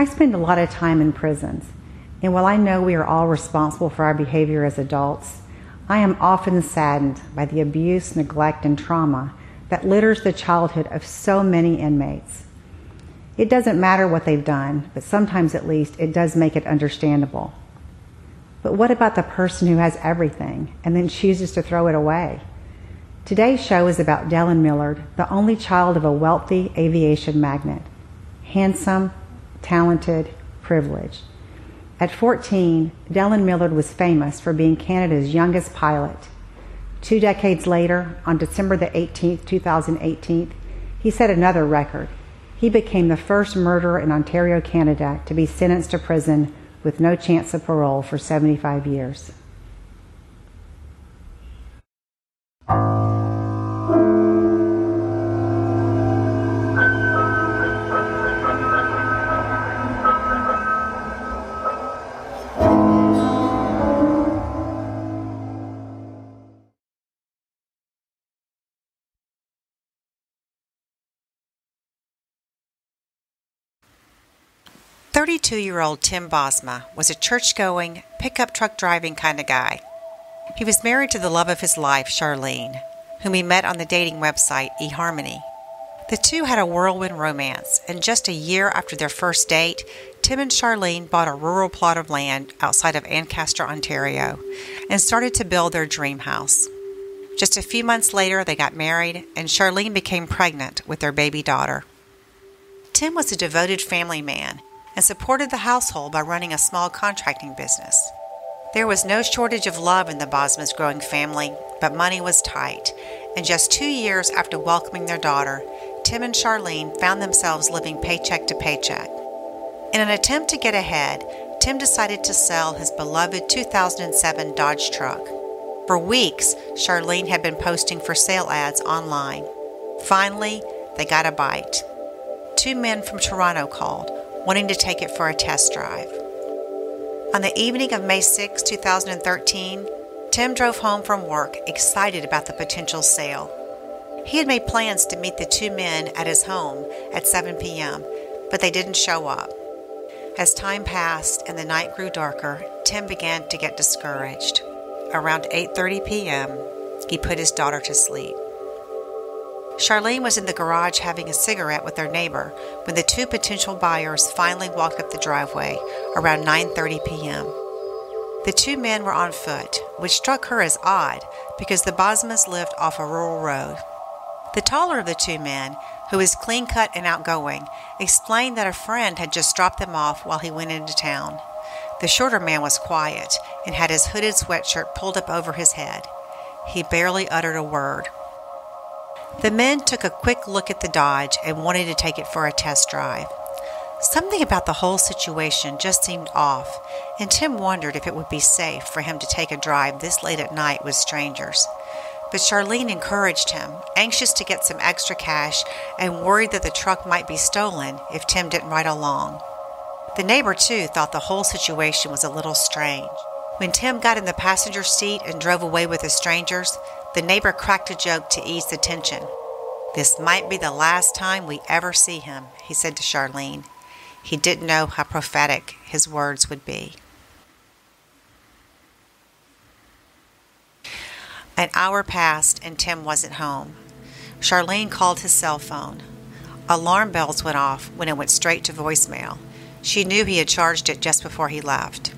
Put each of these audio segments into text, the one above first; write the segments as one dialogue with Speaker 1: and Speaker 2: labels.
Speaker 1: I spend a lot of time in prisons, and while I know we are all responsible for our behavior as adults, I am often saddened by the abuse, neglect, and trauma that litters the childhood of so many inmates. It doesn't matter what they've done, but sometimes at least it does make it understandable. But what about the person who has everything and then chooses to throw it away? Today's show is about Dellen Millard, the only child of a wealthy aviation magnate. Handsome, talented, privileged. At 14, Dellen Millard was famous for being Canada's youngest pilot. Two decades later, on December the 18th, 2018, he set another record. He became the first murderer in Ontario, Canada to be sentenced to prison with no chance of parole for 75 years.
Speaker 2: 32 year old Tim Bosma was a church going, pickup truck driving kind of guy. He was married to the love of his life, Sharlene, whom he met on the dating website eHarmony. The two had a whirlwind romance, and just a year after their first date, Tim and Sharlene bought a rural plot of land outside of Ancaster, Ontario, and started to build their dream house. Just a few months later, they got married, and Sharlene became pregnant with their baby daughter. Tim was a devoted family man and supported the household by running a small contracting business. There was no shortage of love in the Bosma's growing family, but money was tight, and just two years after welcoming their daughter, Tim and Sharlene found themselves living paycheck to paycheck. In an attempt to get ahead, Tim decided to sell his beloved 2007 Dodge truck. For weeks, Sharlene had been posting for sale ads online. Finally, they got a bite. Two men from Toronto called, wanting to take it for a test drive. On the evening of May 6, 2013, Tim drove home from work excited about the potential sale. He had made plans to meet the two men at his home at 7 p.m., but they didn't show up. As time passed and the night grew darker, Tim began to get discouraged. Around 8:30 p.m., he put his daughter to sleep. Sharlene was in the garage having a cigarette with their neighbor when the two potential buyers finally walked up the driveway around 9:30 p.m. The two men were on foot, which struck her as odd because the Bosmas lived off a rural road. The taller of the two men, who was clean cut and outgoing, explained that a friend had just dropped them off while he went into town. The shorter man was quiet and had his hooded sweatshirt pulled up over his head. He barely uttered a word. The men took a quick look at the Dodge and wanted to take it for a test drive. Something about the whole situation just seemed off, and Tim wondered if it would be safe for him to take a drive this late at night with strangers. But Sharlene encouraged him, anxious to get some extra cash and worried that the truck might be stolen if Tim didn't ride along. The neighbor, too, thought the whole situation was a little strange. When Tim got in the passenger seat and drove away with the strangers, the neighbor cracked a joke to ease the tension. This might be the last time we ever see him, he said to Sharlene. He didn't know how prophetic his words would be. An hour passed and Tim wasn't home. Sharlene called his cell phone. Alarm bells went off when it went straight to voicemail. She knew he had charged it just before he left.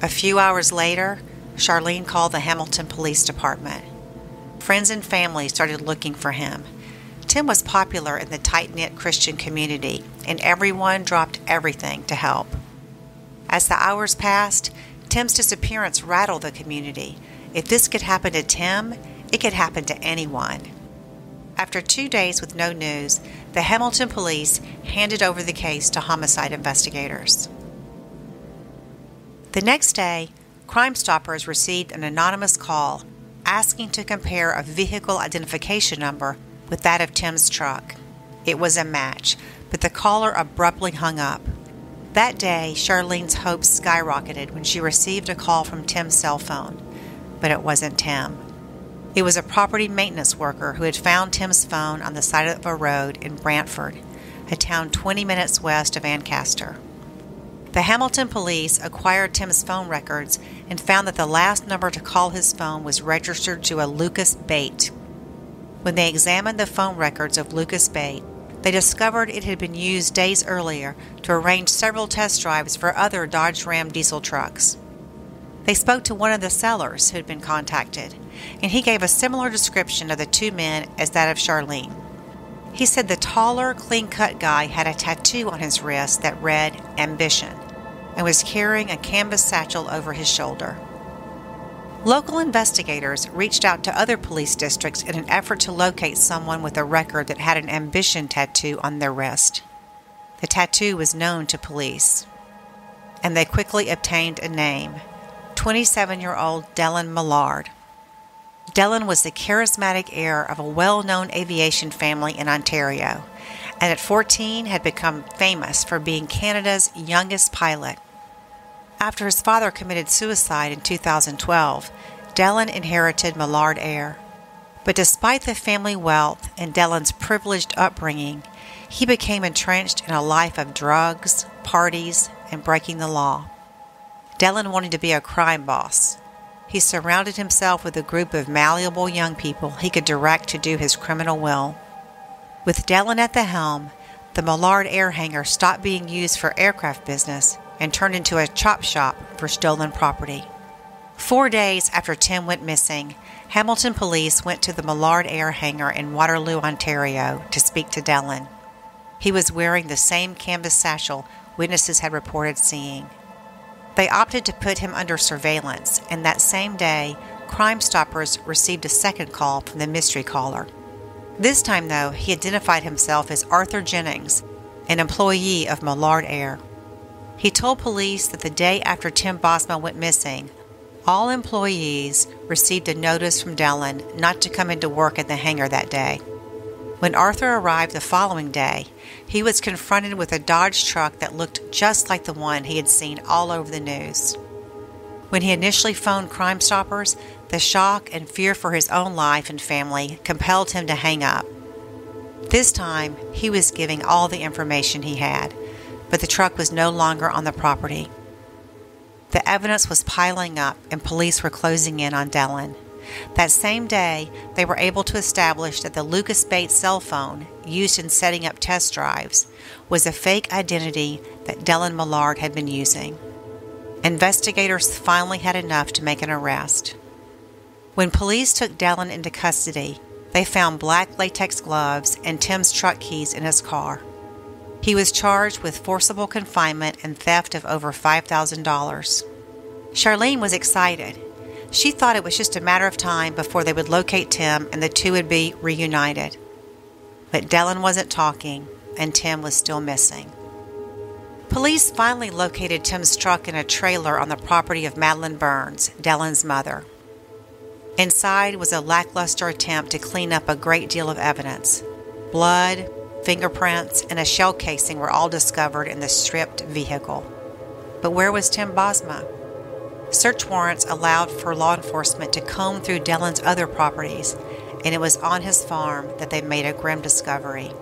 Speaker 2: A few hours later, Sharlene called the Hamilton Police Department. Friends and family started looking for him. Tim was popular in the tight knit Christian community, and everyone dropped everything to help. As the hours passed, Tim's disappearance rattled the community. If this could happen to Tim, it could happen to anyone. After two days with no news, the Hamilton police handed over the case to homicide investigators. The next day, Crime Stoppers received an anonymous call asking to compare a vehicle identification number with that of Tim's truck. It was a match, but the caller abruptly hung up. That day, Sharlene's hopes skyrocketed when she received a call from Tim's cell phone, but it wasn't Tim. It was a property maintenance worker who had found Tim's phone on the side of a road in Brantford, a town 20 minutes west of Ancaster. The Hamilton police acquired Tim's phone records and found that the last number to call his phone was registered to a Lucas Bate. When they examined the phone records of Lucas Bate, they discovered it had been used days earlier to arrange several test drives for other Dodge Ram diesel trucks. They spoke to one of the sellers who had been contacted, and he gave a similar description of the two men as that of Sharlene. He said the taller, clean cut guy had a tattoo on his wrist that read Ambition and was carrying a canvas satchel over his shoulder. Local investigators reached out to other police districts in an effort to locate someone with a record that had an ambition tattoo on their wrist. The tattoo was known to police, and they quickly obtained a name 27 year old Dellen Millard. Dellen was the charismatic heir of a well known aviation family in Ontario, and at 14 had become famous for being Canada's youngest pilot. After his father committed suicide in 2012, Dellen inherited Millard Air. But despite the family wealth and Dellen's privileged upbringing, he became entrenched in a life of drugs, parties, and breaking the law. Dellen wanted to be a crime boss. He surrounded himself with a group of malleable young people he could direct to do his criminal will. With Dellen at the helm, the Millard air hangar stopped being used for aircraft business and turned into a chop shop for stolen property. Four days after Tim went missing, Hamilton police went to the Millard Air Hangar in Waterloo, Ontario, to speak to Dellen. He was wearing the same canvas satchel witnesses had reported seeing. They opted to put him under surveillance, and that same day, Crime Stoppers received a second call from the mystery caller. This time, though, he identified himself as Arthur Jennings, an employee of Millard Air. He told police that the day after Tim Bosma went missing, all employees received a notice from Dellen not to come into work at the hangar that day. When Arthur arrived the following day, he was confronted with a Dodge truck that looked just like the one he had seen all over the news. When he initially phoned Crime Stoppers, the shock and fear for his own life and family compelled him to hang up. This time, he was giving all the information he had but the truck was no longer on the property. The evidence was piling up, and police were closing in on Dellen. That same day, they were able to establish that the Lucas Bates cell phone used in setting up test drives was a fake identity that Dellen Millard had been using. Investigators finally had enough to make an arrest. When police took Dellen into custody, they found black latex gloves and Tim's truck keys in his car. He was charged with forcible confinement and theft of over $5,000. Sharlene was excited. She thought it was just a matter of time before they would locate Tim and the two would be reunited. But Dellen wasn't talking, and Tim was still missing. Police finally located Tim's truck in a trailer on the property of Madeline Burns, Dellen's mother. Inside was a lackluster attempt to clean up a great deal of evidence blood, Fingerprints and a shell casing were all discovered in the stripped vehicle. But where was Tim Bosma? Search warrants allowed for law enforcement to comb through Dellen's other properties, and it was on his farm that they made a grim discovery.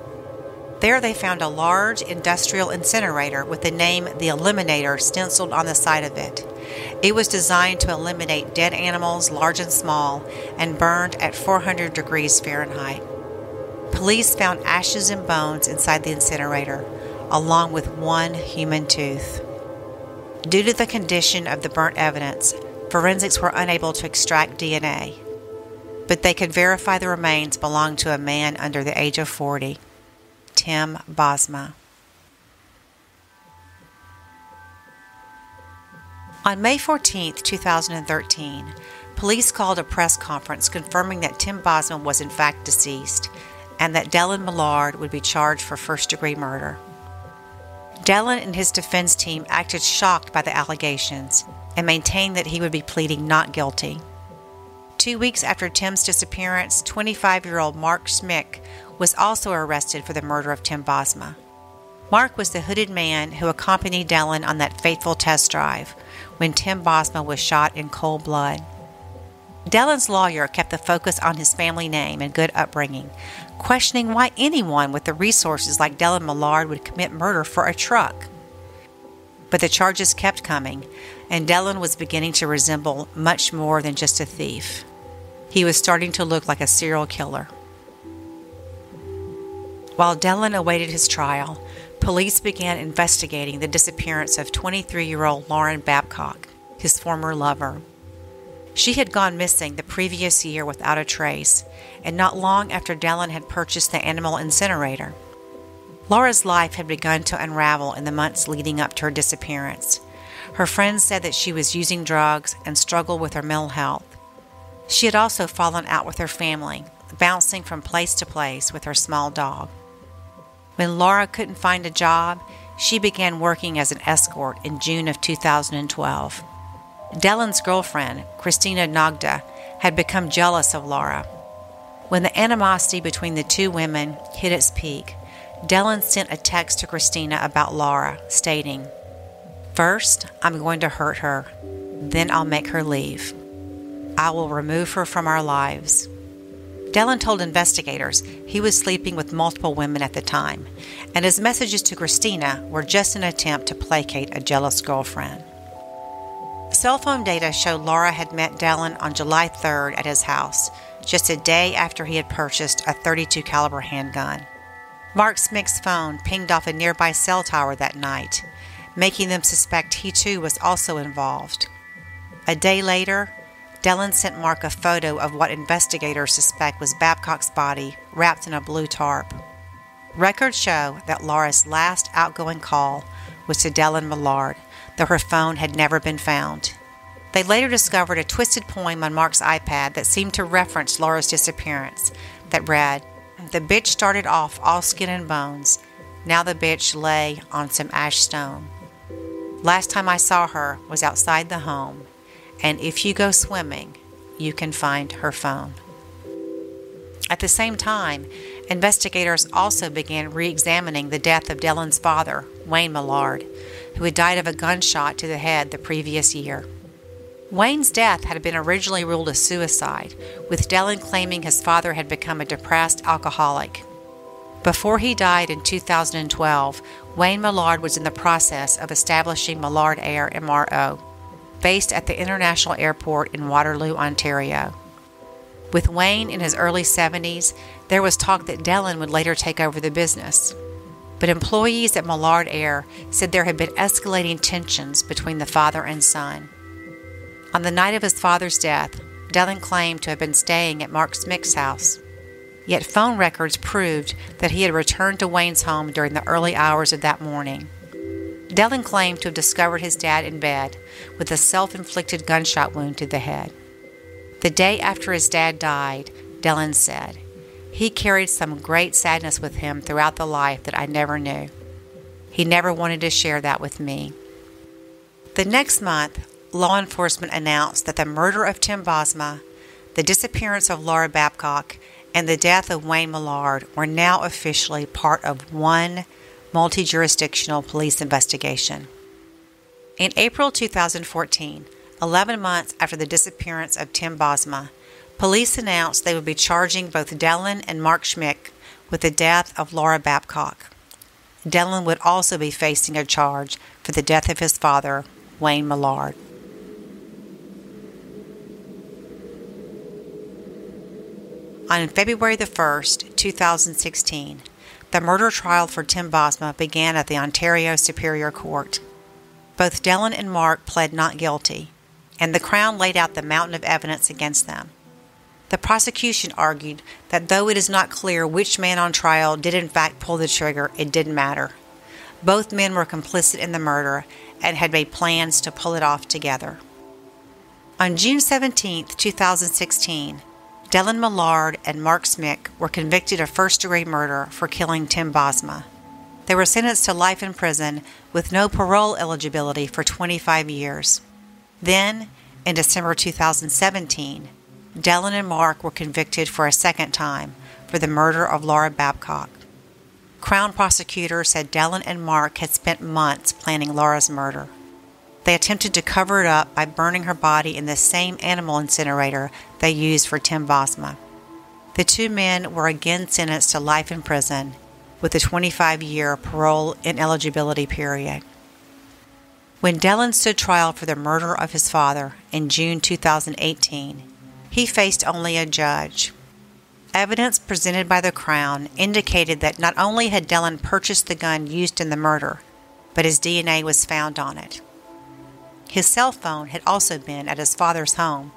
Speaker 2: There they found a large industrial incinerator with the name The Eliminator stenciled on the side of it. It was designed to eliminate dead animals, large and small, and burned at 400 degrees Fahrenheit. Police found ashes and bones inside the incinerator, along with one human tooth. Due to the condition of the burnt evidence, forensics were unable to extract DNA, but they could verify the remains belonged to a man under the age of 40, Tim Bosma. On May 14, 2013, police called a press conference confirming that Tim Bosma was in fact deceased and that Dellen Millard would be charged for first degree murder. Dellen and his defense team acted shocked by the allegations and maintained that he would be pleading not guilty. Two weeks after Tim's disappearance, 25 year old Mark Smich was also arrested for the murder of Tim Bosma. Mark was the hooded man who accompanied Dellen on that fateful test drive when Tim Bosma was shot in cold blood. Dellen's lawyer kept the focus on his family name and good upbringing, questioning why anyone with the resources like Dellen Millard would commit murder for a truck. But the charges kept coming, and Dellen was beginning to resemble much more than just a thief. He was starting to look like a serial killer. While Dellen awaited his trial, police began investigating the disappearance of 23 year old Lauren Babcock, his former lover. She had gone missing the previous year without a trace, and not long after Dellen had purchased the animal incinerator. Laura's life had begun to unravel in the months leading up to her disappearance. Her friends said that she was using drugs and struggled with her mental health. She had also fallen out with her family, bouncing from place to place with her small dog. When Laura couldn't find a job, she began working as an escort in June of 2012. Dellen's girlfriend, Christina Noudga, had become jealous of Laura. When the animosity between the two women hit its peak, Dellen sent a text to Christina about Laura, stating, First, I'm going to hurt her, then I'll make her leave. I will remove her from our lives. Dellen told investigators he was sleeping with multiple women at the time, and his messages to Christina were just an attempt to placate a jealous girlfriend. Cell phone data showed Laura had met Dellen on July 3rd at his house, just a day after he had purchased a 32 caliber handgun. Mark Smich's phone pinged off a nearby cell tower that night, making them suspect he too was also involved. A day later, Dellen sent Mark a photo of what investigators suspect was Babcock's body wrapped in a blue tarp. Records show that Laura's last outgoing call was to Dellen Millard, though her phone had never been found. They later discovered a twisted poem on Mark's iPad that seemed to reference Laura's disappearance that read, The bitch started off all skin and bones. Now the bitch lay on some ash stone. Last time I saw her was outside the home and if you go swimming, you can find her phone. At the same time, investigators also began re examining the death of Dellen's father, Wayne Millard, who had died of a gunshot to the head the previous year. Wayne's death had been originally ruled a suicide, with Dellen claiming his father had become a depressed alcoholic. Before he died in 2012, Wayne Millard was in the process of establishing Millard Air MRO based at the International Airport in Waterloo, Ontario. With Wayne in his early 70s, there was talk that Dellen would later take over the business. But employees at Millard Air said there had been escalating tensions between the father and son. On the night of his father's death, Dellen claimed to have been staying at Mark Smich's house. Yet phone records proved that he had returned to Wayne's home during the early hours of that morning. Dellen claimed to have discovered his dad in bed with a self inflicted gunshot wound to the head. The day after his dad died, Dellen said, He carried some great sadness with him throughout the life that I never knew. He never wanted to share that with me. The next month, law enforcement announced that the murder of Tim Bosma, the disappearance of Laura Babcock, and the death of Wayne Millard were now officially part of one multi jurisdictional police investigation. In April 2014, 11 months after the disappearance of Tim Bosma, police announced they would be charging both Dellen and Mark Smich with the death of Laura Babcock. Dellen would also be facing a charge for the death of his father, Wayne Millard. On February the 1st, 2016, the murder trial for Tim Bosma began at the Ontario Superior Court. Both Dellen and Mark pled not guilty, and the Crown laid out the mountain of evidence against them. The prosecution argued that though it is not clear which man on trial did in fact pull the trigger, it didn't matter. Both men were complicit in the murder and had made plans to pull it off together. On June 17, 2016, Dellen Millard and Mark Smich were convicted of first degree murder for killing Tim Bosma. They were sentenced to life in prison with no parole eligibility for 25 years. Then, in December 2017, Dellen and Mark were convicted for a second time for the murder of Laura Babcock. Crown prosecutors said Dellen and Mark had spent months planning Laura's murder. They attempted to cover it up by burning her body in the same animal incinerator they used for Tim Bosma. The two men were again sentenced to life in prison with a 25 year parole ineligibility period. When Dellen stood trial for the murder of his father in June 2018, he faced only a judge. Evidence presented by the Crown indicated that not only had Dellen purchased the gun used in the murder, but his DNA was found on it. His cell phone had also been at his father's home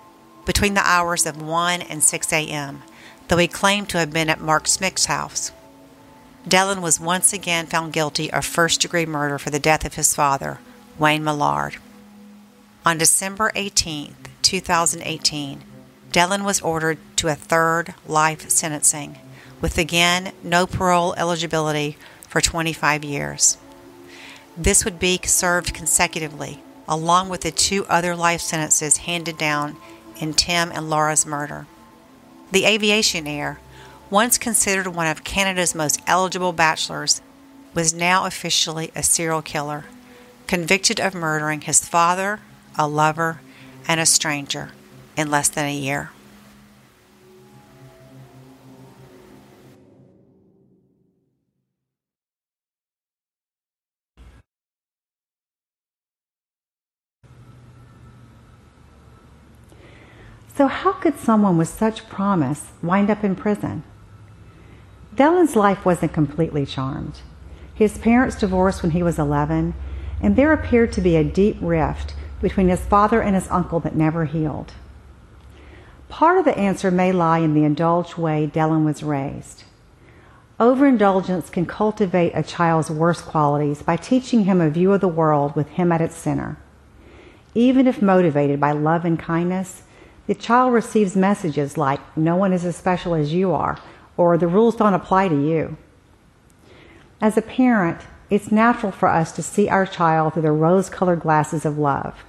Speaker 2: between the hours of 1 and 6 a.m., though he claimed to have been at Mark Smich's house. Dellen was once again found guilty of first degree murder for the death of his father, Wayne Millard. On December 18, 2018, Dellen was ordered to a third life sentencing, with again no parole eligibility for 25 years. This would be served consecutively along with the two other life sentences handed down in Tim and Laura's murder. The aviation heir, once considered one of Canada's most eligible bachelors, was now officially a serial killer, convicted of murdering his father, a lover, and a stranger in less than a year.
Speaker 1: So, how could someone with such promise wind up in prison? Dellen's life wasn't completely charmed. His parents divorced when he was 11, and there appeared to be a deep rift between his father and his uncle that never healed. Part of the answer may lie in the indulged way Dellen was raised. Overindulgence can cultivate a child's worst qualities by teaching him a view of the world with him at its center. Even if motivated by love and kindness, the child receives messages like, no one is as special as you are, or the rules don't apply to you. As a parent, it's natural for us to see our child through the rose colored glasses of love.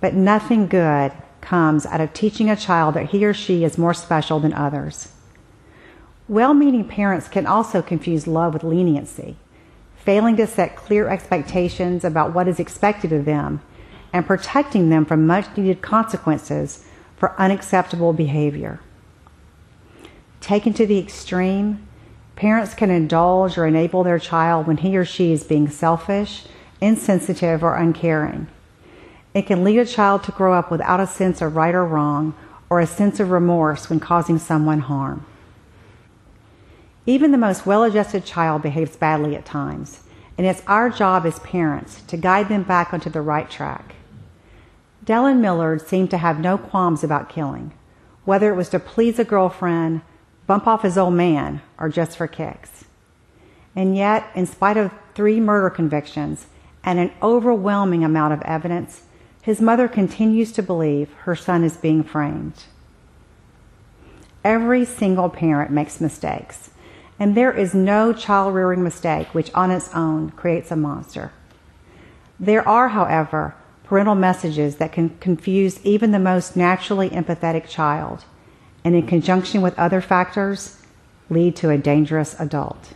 Speaker 1: But nothing good comes out of teaching a child that he or she is more special than others. Well meaning parents can also confuse love with leniency, failing to set clear expectations about what is expected of them and protecting them from much needed consequences for unacceptable behavior. Taken to the extreme, parents can indulge or enable their child when he or she is being selfish, insensitive, or uncaring. It can lead a child to grow up without a sense of right or wrong or a sense of remorse when causing someone harm. Even the most well adjusted child behaves badly at times, and it's our job as parents to guide them back onto the right track. Dellen Millard seemed to have no qualms about killing, whether it was to please a girlfriend, bump off his old man, or just for kicks. And yet, in spite of three murder convictions and an overwhelming amount of evidence, his mother continues to believe her son is being framed. Every single parent makes mistakes, and there is no child rearing mistake which on its own creates a monster. There are, however, parental messages that can confuse even the most naturally empathetic child, and in conjunction with other factors, lead to a dangerous adult.